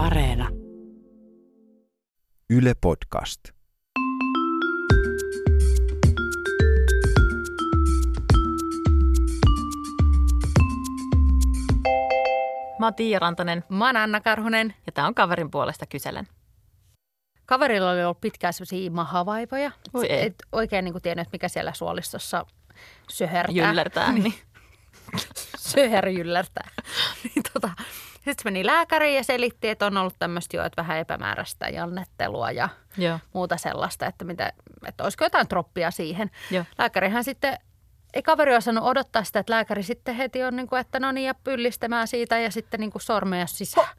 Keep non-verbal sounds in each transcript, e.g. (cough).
Areena. Yle Podcast. Mä oon Tiia Rantanen Mä oon Anna Karhunen. ja tää on kaverin puolesta kyselen. Kaverilla oli ollut pitkään sellaisia mahavaivoja. Voi Et- ei. Et oikein niin tiennyt, mikä siellä suolistossa söhertää. Jyllertää. (laughs) niin. Söherjyllertää. (laughs) niin tota, sitten meni lääkäriin ja selitti, että on ollut tämmöistä jo, että vähän epämääräistä jannettelua ja Joo. muuta sellaista, että, mitä, että olisiko jotain troppia siihen. Joo. Lääkärihän sitten, ei kaveri osannut odottaa sitä, että lääkäri sitten heti on niin kuin, että no niin ja pyllistämään siitä ja sitten niin kuin sormeja sisään.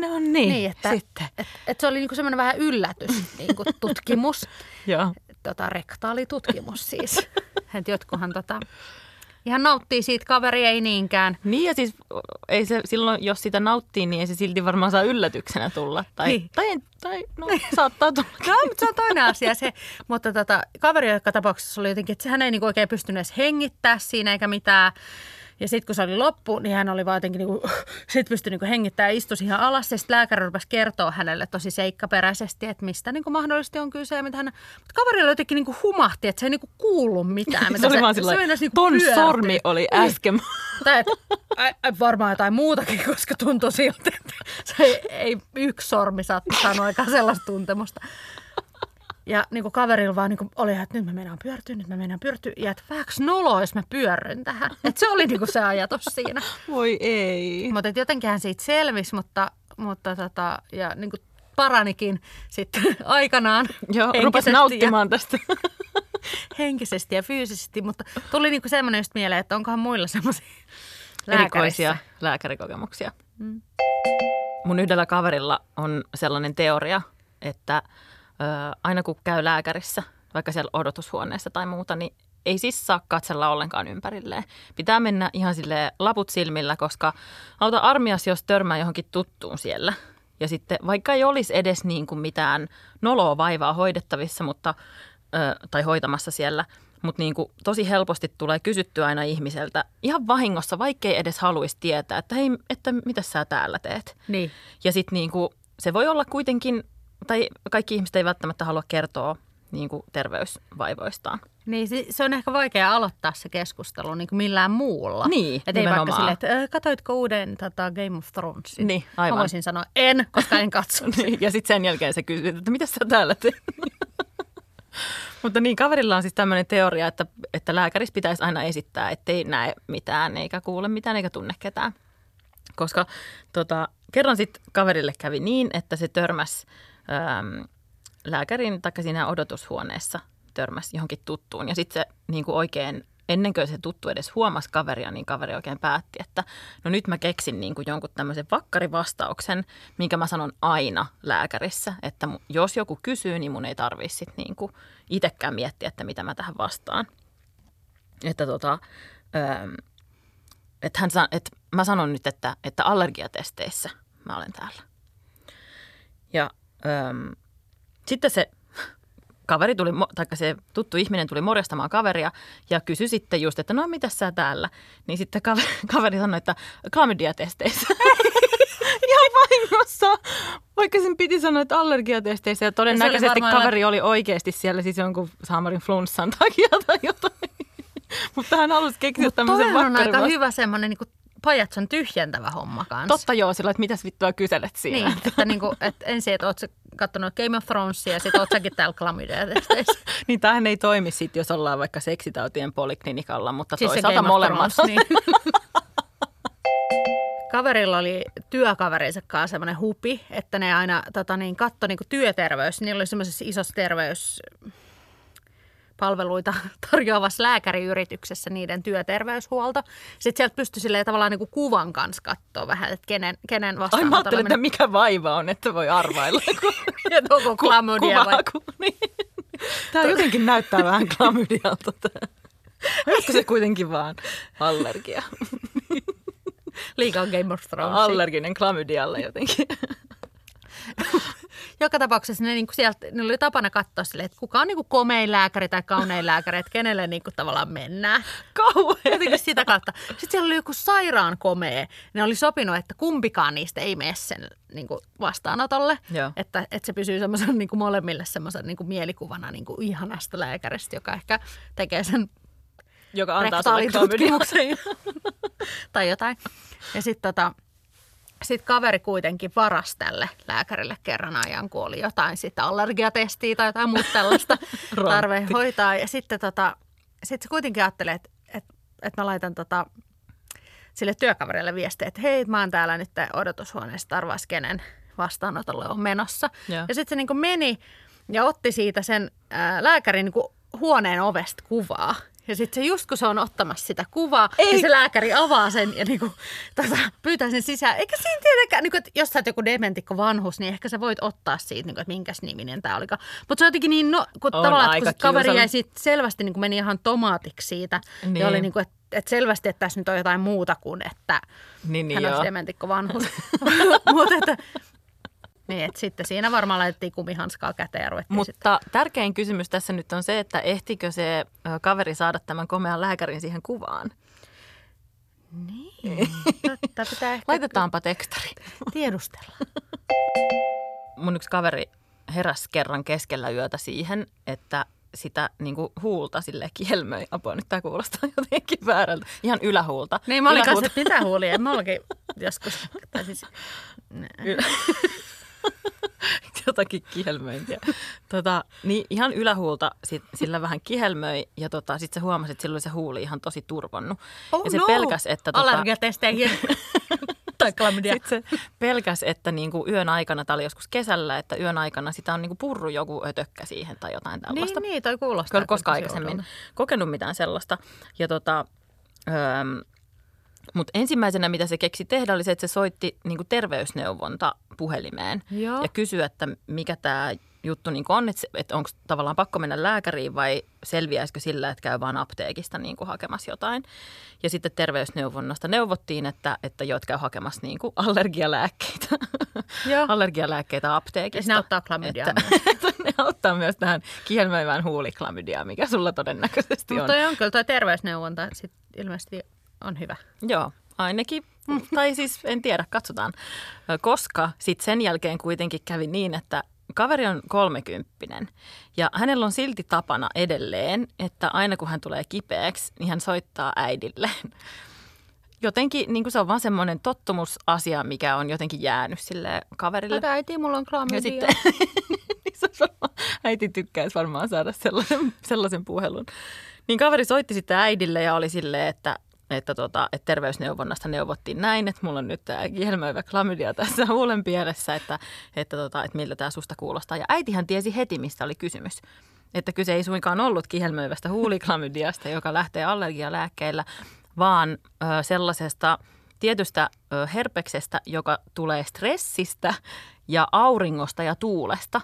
No niin, Niin, että, sitten. et, et se oli niinku semmoinen vähän yllätys, niinku tutkimus, (laughs) Joo. tota, rektaalitutkimus siis. (laughs) Et jotkuhan tota, ihan nauttii siitä, kaveri ei niinkään. Niin ja siis ei se silloin, jos sitä nauttii, niin ei se silti varmaan saa yllätyksenä tulla. Tai, Niin. tai, tai no, saattaa tulla. (laughs) No, mutta se on toinen asia se. Mutta tota, kaveri joka tapauksessa oli jotenkin, että sehän ei niinku oikein pystynyt edes hengittää siinä eikä mitään. Ja sitten kun se oli loppu, niin hän oli vaan jotenkin, niinku, (laughs) sit pystyi niinku hengittämään ja istui ihan alas. Ja sitten lääkäri rupesi kertoa hänelle tosi seikkaperäisesti, että mistä niinku mahdollisesti on kyse. Ja mitä hän... Mutta kaverilla jotenkin niinku humahti, että se ei niinku kuullut mitään. (laughs) Se oli vaan sillä niinku ton pyörtyä. sormi oli äsken. (laughs) Tai että ai, ai, varmaan jotain muutakin, koska tuntui siltä, että se ei, ei yksi sormi saa aikaan sellaista tuntemusta. Ja niin kuin kaverilla vaan niin kuin oli, että nyt mä meinaan pyörtyä, nyt mä meinaan pyörtyä. Ja että vähäksi noloa, jos mä pyörryn tähän. Että se oli niin kuin se ajatus siinä. (laughs) Voi ei. Mutta jotenkin hän siitä selvisi, mutta, mutta tota, ja niin kuin paranikin sitten (laughs) aikanaan Joo, rupes henkisesti nauttimaan tästä. Ja, (laughs) henkisesti ja fyysisesti. Mutta tuli niin kuin semmoinen just mieleen, että onkohan muilla semmoisia Erikoisia lääkärikokemuksia. Mm. Mun yhdellä kaverilla on sellainen teoria, että aina kun käy lääkärissä, vaikka siellä odotushuoneessa tai muuta, niin ei siis saa katsella ollenkaan ympärilleen. Pitää mennä ihan sille laput silmillä, koska auta armias, jos törmää johonkin tuttuun siellä. Ja sitten vaikka ei olisi edes niin kuin mitään noloa vaivaa hoidettavissa, mutta, ö, tai hoitamassa siellä, mutta niin kuin tosi helposti tulee kysyttyä aina ihmiseltä ihan vahingossa, vaikkei edes haluaisi tietää, että hei, että mitä sä täällä teet. Niin. Ja sitten niinku, se voi olla kuitenkin, tai kaikki ihmiset ei välttämättä halua kertoa niinku terveysvaivoistaan. Niin, se- on ehkä vaikea aloittaa se keskustelu niin kuin millään muulla. Niin, Et ei vaikka silleen, että "Ö, katoitko uuden tota, Game of Thronesin? Niin, aivan. Mä voisin sanoa en, koska en katso. (laughs) ja sitten sen jälkeen se kysyy, että mitä sä täällä teet? (laughs) Mutta niin, kaverilla on siis tämmöinen teoria, että, että lääkärissä pitäisi aina esittää, ettei näe mitään, eikä kuule mitään, eikä tunne ketään. Koska tota, kerran sitten kaverille kävi niin, että se törmäsi äm, lääkärin tai siinä odotushuoneessa törmäsi johonkin tuttuun. Ja sitten se niin kuin oikein, ennen kuin se tuttu edes huomasi kaveria, niin kaveri oikein päätti, että no nyt mä keksin niin kuin jonkun tämmöisen vakkarivastauksen, minkä mä sanon aina lääkärissä, että jos joku kysyy, niin mun ei tarvitse sit niin kuin itsekään miettiä, että mitä mä tähän vastaan. Että tota, että hän että mä sanon nyt, että, että allergiatesteissä mä olen täällä. Ja äm, sitten se kaveri tuli, taikka se tuttu ihminen tuli morjastamaan kaveria ja kysyi sitten just, että no mitä sä täällä? Niin sitten kaveri, (laughs) kaveri sanoi, että klamydiatesteissä. (laughs) Ihan vahingossa, vaikka sen piti sanoa, että allergiatesteissä ja todennäköisesti varmaan kaveri oli oikeasti siellä siis jonkun saamarin flunssan takia tai jotain. (laughs) Mutta hän halusi keksiä Mutta tämmöisen on aika hyvä semmoinen niin pajatson tyhjentävä homma kanssa. Totta joo, sillä että mitäs vittua kyselet siinä. Niin, että, niin kuin, että ensin, että oot sä kattonut Game of Thronesia ja sitten oot säkin täällä klamydia-testeissä. (laughs) niin tämähän ei toimi sit, jos ollaan vaikka seksitautien poliklinikalla, mutta Siis toisaalta molemmat. Thrones, niin. (laughs) Kaverilla oli työkaverinsa kanssa semmoinen hupi, että ne aina tota, niin, katto niin työterveys. Niillä oli semmoisessa isossa terveyspalveluita (laughs) tarjoavassa lääkäriyrityksessä niiden työterveyshuolto. Sitten sieltä pystyi silleen tavallaan niin kuin kuvan kanssa katsoa vähän, että kenen, kenen Ai vastaan. mä ajattelin, että mikä vaiva on, että voi arvailla. (laughs) Kun että onko klamydia vai... Ku, niin. Tämä jotenkin näyttää vähän klamydialta. Tää. Olisiko se kuitenkin vaan allergia? Liikaa Game of Thrones. Allerginen klamydialle jotenkin. Joka tapauksessa ne, niin kuin sieltä, ne oli tapana katsoa sille, että kuka on niin kuin komein lääkäri tai kaunein lääkäri, että kenelle niin kuin tavallaan mennään. Kauhean. Jotenkin sitä kautta. Sitten siellä oli joku sairaan komea. Ne oli sopinut, että kumpikaan niistä ei mene sen niin kuin vastaanotolle. Joo. Että, että se pysyy semmoisen niin kuin molemmille semmoisen niin kuin mielikuvana niin kuin ihanasta lääkäristä, joka ehkä tekee sen Joka antaa sulle rektaalitutkimukseen (laughs) tai jotain. Ja sitten tota, sit kaveri kuitenkin varasi tälle lääkärille kerran ajan, kun oli jotain sitä allergiatestiä tai jotain muuta tällaista (laughs) tarve hoitaa. Ja sitten tota, sit se kuitenkin ajattelee, että et, et mä laitan tota, sille työkaverille viestiä, että hei, mä oon täällä nyt odotushuoneessa arvaas kenen vastaanotolle on menossa. Joo. Ja sitten se niinku meni ja otti siitä sen ää, lääkärin niinku huoneen ovesta kuvaa. Ja sitten se just kun se on ottamassa sitä kuvaa, Ei. niin se lääkäri avaa sen ja niinku, tota, pyytää sen sisään. Eikä siinä tietenkään, niinku, että jos sä oot joku dementikko vanhus, niin ehkä sä voit ottaa siitä, niinku, että minkäs niminen tämä olikaan. Mutta se on jotenkin niin, no, kun On tavallaan, kun se kaveri jäi siitä selvästi niinku, meni ihan tomaatiksi siitä. Niin. Niin. Ja oli niinku, että et selvästi, että tässä nyt on jotain muuta kuin, että Niin, niin hän joo. olisi dementikko vanhus. (laughs) (laughs) Mutta että, niin, että sitten siinä varmaan laitettiin kumihanskaa käteen ja ruvettiin sitten. Mutta tärkein kysymys tässä nyt on se, että ehtikö se kaveri saada tämän komean lääkärin siihen kuvaan. Niin, totta, pitää ehkä Laitetaanpa tekstari. tiedustella. Mun yksi kaveri heräsi kerran keskellä yötä siihen, että sitä niin kuin huulta sille kihelmöi. Apua, nyt tämä kuulostaa (laughs) jotenkin väärältä. Ihan ylähuulta. Niin mä olin kanssa, että mitä huulia. Mä olinkin joskus, tai siis, (laughs) jotakin kihelmöintiä. Tota, niin ihan ylähuulta sit, sillä vähän kihelmöi ja tota, sitten se huomasi, että silloin se huuli ihan tosi turvonnut. oh ja se no, pelkäs, että... Tota, Allergiatesteihin. (laughs) tai klamydia. sitten se pelkäs, että niinku yön aikana, tämä oli joskus kesällä, että yön aikana sitä on niinku purru joku ötökkä siihen tai jotain tällaista. Niin, niin, toi kuulostaa. Kyllä koskaan tosi aikaisemmin kokenut mitään sellaista. Ja tota, öö, mutta ensimmäisenä, mitä se keksi tehdä, oli se, että se soitti niinku terveysneuvonta puhelimeen Joo. ja kysyi, että mikä tämä juttu niinku on, että, että onko tavallaan pakko mennä lääkäriin vai selviäisikö sillä, että käy vaan apteekista niinku hakemassa jotain. Ja sitten terveysneuvonnasta neuvottiin, että, että joo, että käy hakemassa niinku allergialääkkeitä, Joo. (laughs) allergialääkkeitä Ja apteekista. ne auttaa klamydiaa (laughs) Että, ne auttaa myös tähän kihelmöivään huuliklamydiaan, mikä sulla todennäköisesti on. Mutta toi on kyllä toi terveysneuvonta sit ilmeisesti on hyvä. Joo, ainakin. Tai siis en tiedä, katsotaan. Koska sitten sen jälkeen kuitenkin kävi niin, että kaveri on kolmekymppinen ja hänellä on silti tapana edelleen, että aina kun hän tulee kipeäksi, niin hän soittaa äidilleen. Jotenkin niin kuin se on vaan semmoinen tottumusasia, mikä on jotenkin jäänyt sille kaverille. Tätä äiti, mulla on klamydia. Ja sitten (laughs) niin äiti tykkäisi varmaan saada sellaisen, sellaisen puhelun. Niin kaveri soitti sitten äidille ja oli silleen, että, että, tota, että terveysneuvonnasta neuvottiin näin, että mulla on nyt tämä kihelmöivä klamydia tässä huulen pielessä, että, että, tota, että miltä tämä susta kuulostaa. Ja äitihän tiesi heti, mistä oli kysymys. Että kyse ei suinkaan ollut kihelmöivästä huuliklamydiasta, joka lähtee allergialääkkeillä, vaan ö, sellaisesta tietystä ö, herpeksestä, joka tulee stressistä ja auringosta ja tuulesta.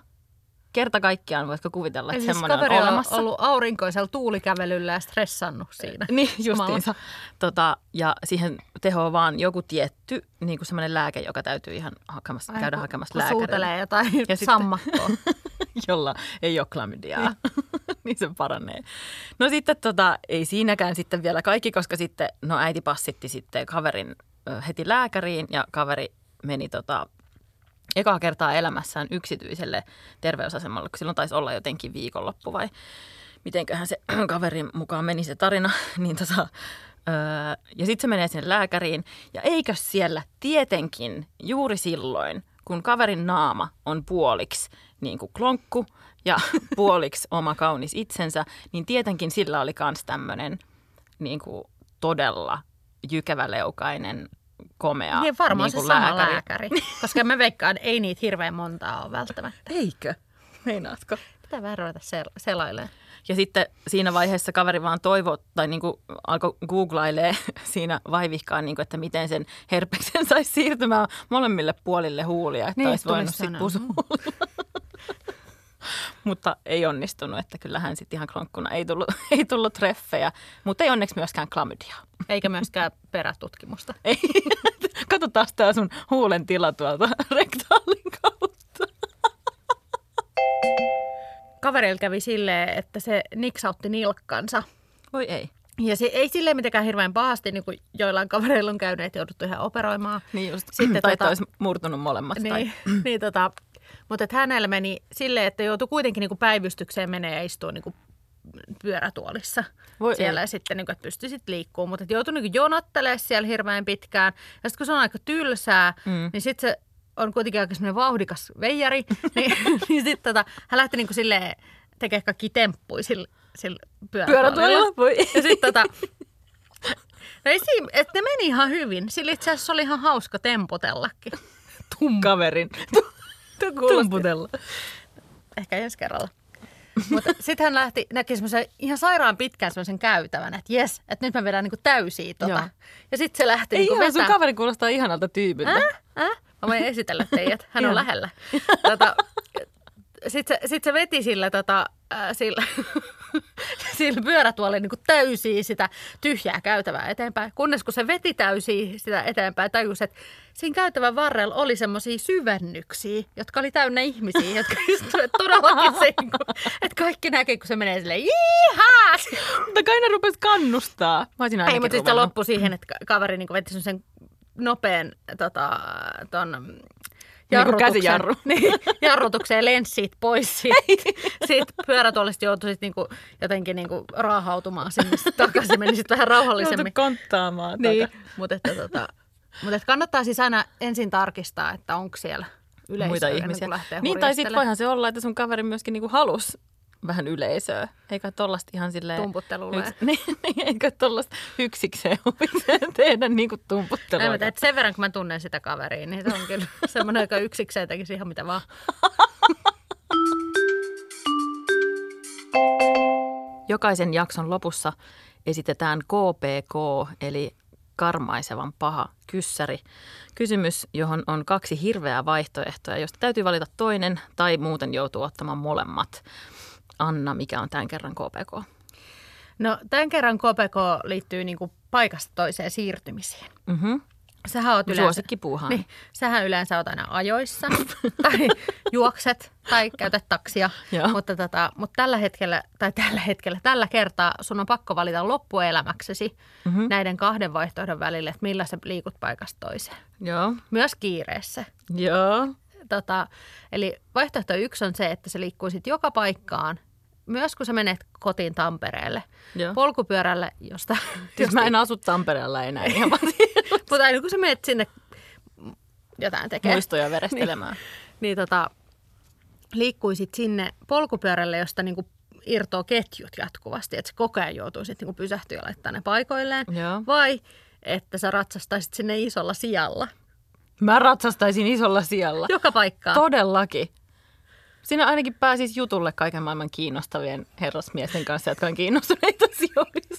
Kerta kaikkiaan voitko kuvitella, että siis semmoinen on kaveri on olemassa. ollut aurinkoisella tuulikävelyllä ja stressannut siinä. Niin, justiinsa. Tota, ja siihen tehoaa vaan joku tietty niin kuin semmoinen lääke, joka täytyy ihan hakemassa, Ai, käydä hakemassa kun lääkärille. suutelee jotain (laughs) Ja sammakkoa. (laughs) jolla ei ole klamydiaa, (laughs) niin se paranee. No sitten tota, ei siinäkään sitten vielä kaikki, koska sitten no äiti passitti sitten kaverin heti lääkäriin ja kaveri meni tota, ekaa kertaa elämässään yksityiselle terveysasemalle, kun silloin taisi olla jotenkin viikonloppu vai mitenköhän se (clears throat) kaverin mukaan meni se tarina. (laughs) Niin tota, öö, ja sitten se menee sinne lääkäriin ja eikö siellä tietenkin juuri silloin, kun kaverin naama on puoliksi niin kuin klonkku ja (laughs) puoliksi oma kaunis itsensä, niin tietenkin sillä oli myös tämmöinen niin kuin todella jykeväleukainen, komea Niin varmaan niin se sama lääkäri. (laughs) Koska mä veikkaan, ei niitä hirveän montaa ole välttämättä. Eikö? Meinaatko? Pitää vähän ruveta sel- selailemaan. Ja sitten siinä vaiheessa kaveri vaan toivoi, tai niin kuin alkoi googlailee (laughs) siinä vaivihkaan, niin kuin, että miten sen herpeksen saisi siirtymään molemmille puolille huulia, että Niin, olisi voinut sitten pusulla. (laughs) mutta ei onnistunut, että kyllähän sitten ihan kronkkuna ei tullut, ei tullut treffejä, mutta ei onneksi myöskään klamydiaa. Eikä myöskään perätutkimusta. Ei. (laughs) Katsotaan tämä sun huulen tila tuolta (laughs) rektaalin kautta. kaverilla kävi silleen, että se niksautti nilkkansa. Voi ei. Ja se ei silleen mitenkään hirveän pahasti, niin kuin joillain kavereilla on käynyt, että jouduttu ihan operoimaan. (clears throat) Niin just. Sitten tai tota- tota, olisi murtunut molemmat. Tai... Niin, (clears throat) niin tota, mutta hänellä meni silleen, että joutui kuitenkin niin kuin päivystykseen menee ja istuu niin kuin pyörätuolissa Voi siellä ei. ja sitten niin kuin, että pystyi sitten liikkumaan. Mutta joutui niin jonottelemaan siellä hirveän pitkään. Ja sitten kun se on aika tylsää, Mm. niin sitten se on kuitenkin aika semmoinen vauhdikas veijari. (laughs) niin, niin sitten tota, hän lähti niin kuin silleen tekemään kaikki temppuja sillä, sillä pyörätuolilla. Pyörätuolilla? Voi. Ja sitten tota, no ei siinä, että ne meni ihan hyvin. Sillä itse asiassa oli ihan hauska temputellakin. Kaverin. (laughs) Tumputella. Ehkä ensi kerralla. Mutta sitten hän lähti, näki semmoisen ihan sairaan pitkään semmoisen käytävän, että jes, että nyt mä vedän niinku täysiä tota. Joo. Ja sitten se lähti Ei niinku ihan, sun kaveri kuulostaa ihanalta tyypiltä. Äh? Äh? Mä voin esitellä teidät, hän on lähellä. (laughs) Tota, sitten se, sit se veti sillä, tota, äh, sillä, (laughs) sillä pyörätuolilla niin täysiä sitä tyhjää käytävää eteenpäin. Kunnes kun se veti täysiä sitä eteenpäin, tajusi, että siinä käytävän varrella oli semmoisia syvennyksiä, jotka oli täynnä ihmisiä, (laughs) jotka istuivat todellakin se, niin kuin, että kaikki näkee, kun se menee silleen, jihaa! Mutta kai ne rupesi kannustaa. Mä Ei, mutta sitten loppui siihen, että ka- kaveri niin veti sen nopean tota, ton, Niinku käsijarru. (laughs) niin, jarrutukseen lensi siitä pois siitä, siitä pyörätuolista joutui sit niinku, jotenkin niinku raahautumaan sinne sit takaisin, meni sitten vähän rauhallisemmin. Joutui konttaamaan Niin, mutta että, tota, mutta että kannattaa siis aina ensin tarkistaa, että onko siellä yleisöä muita ihmisiä. Niin, tai sitten voihan se olla, että sun kaveri myöskin niinku halus vähän yleisöä. Eikä tollasta ihan silleen... Tumputtelulle. Yks, (laughs) niin, niin, eikä tollasta yksikseen (laughs) tehdä niinku tumputtelua. Näin, mutta että sen verran, kun mä tunnen sitä kaveria, niin se on kyllä (laughs) semmoinen, joka yksikseen tekisi ihan mitä vaan. Jokaisen jakson lopussa esitetään KPK, eli karmaisevan paha kyssäri. Kysymys, johon on kaksi hirveää vaihtoehtoa, josta täytyy valita toinen tai muuten joutuu ottamaan molemmat. Anna, mikä on tämän kerran KPK? No tämän kerran KPK liittyy niin kuin paikasta toiseen siirtymiseen. Mm-hmm. Sähän oot yleensä, Suosikkipuuhaan. niin, sähän yleensä oot aina ajoissa (laughs) tai juokset tai käytät taksia. Joo. Mutta, tota, mutta tällä hetkellä, tai tällä hetkellä, tällä kertaa sun on pakko valita loppuelämäksesi Mhm. näiden kahden vaihtoehdon välille, että millä sä liikut paikasta toiseen. Joo, Myös kiireessä. joo. Tota, eli vaihtoehto yksi on se, että sä liikkuisit joka paikkaan, myös kun sä menet kotiin Tampereelle, Joo. polkupyörälle, josta... (laughs) Siis mä en asu Tampereella enää ihan vaan (laughs) Mutta aina kun sä menet sinne jotain tekemään, muistoja verestelemään. niin tota, liikkuisit sinne polkupyörälle, josta niinku irtoo ketjut jatkuvasti, että sä koko ajan joutuisit niinku pysähtyä ja laittaa ne paikoilleen. Joo. Vai että sä ratsastaisit sinne isolla sijalla Mä ratsastaisin isolla sijalla. joka paikkaan. Todellakin. Siinä ainakin pääsis jutulle kaiken maailman kiinnostavien herrasmiesten kanssa, jotka on kiinnostuneita (laughs) sijoista.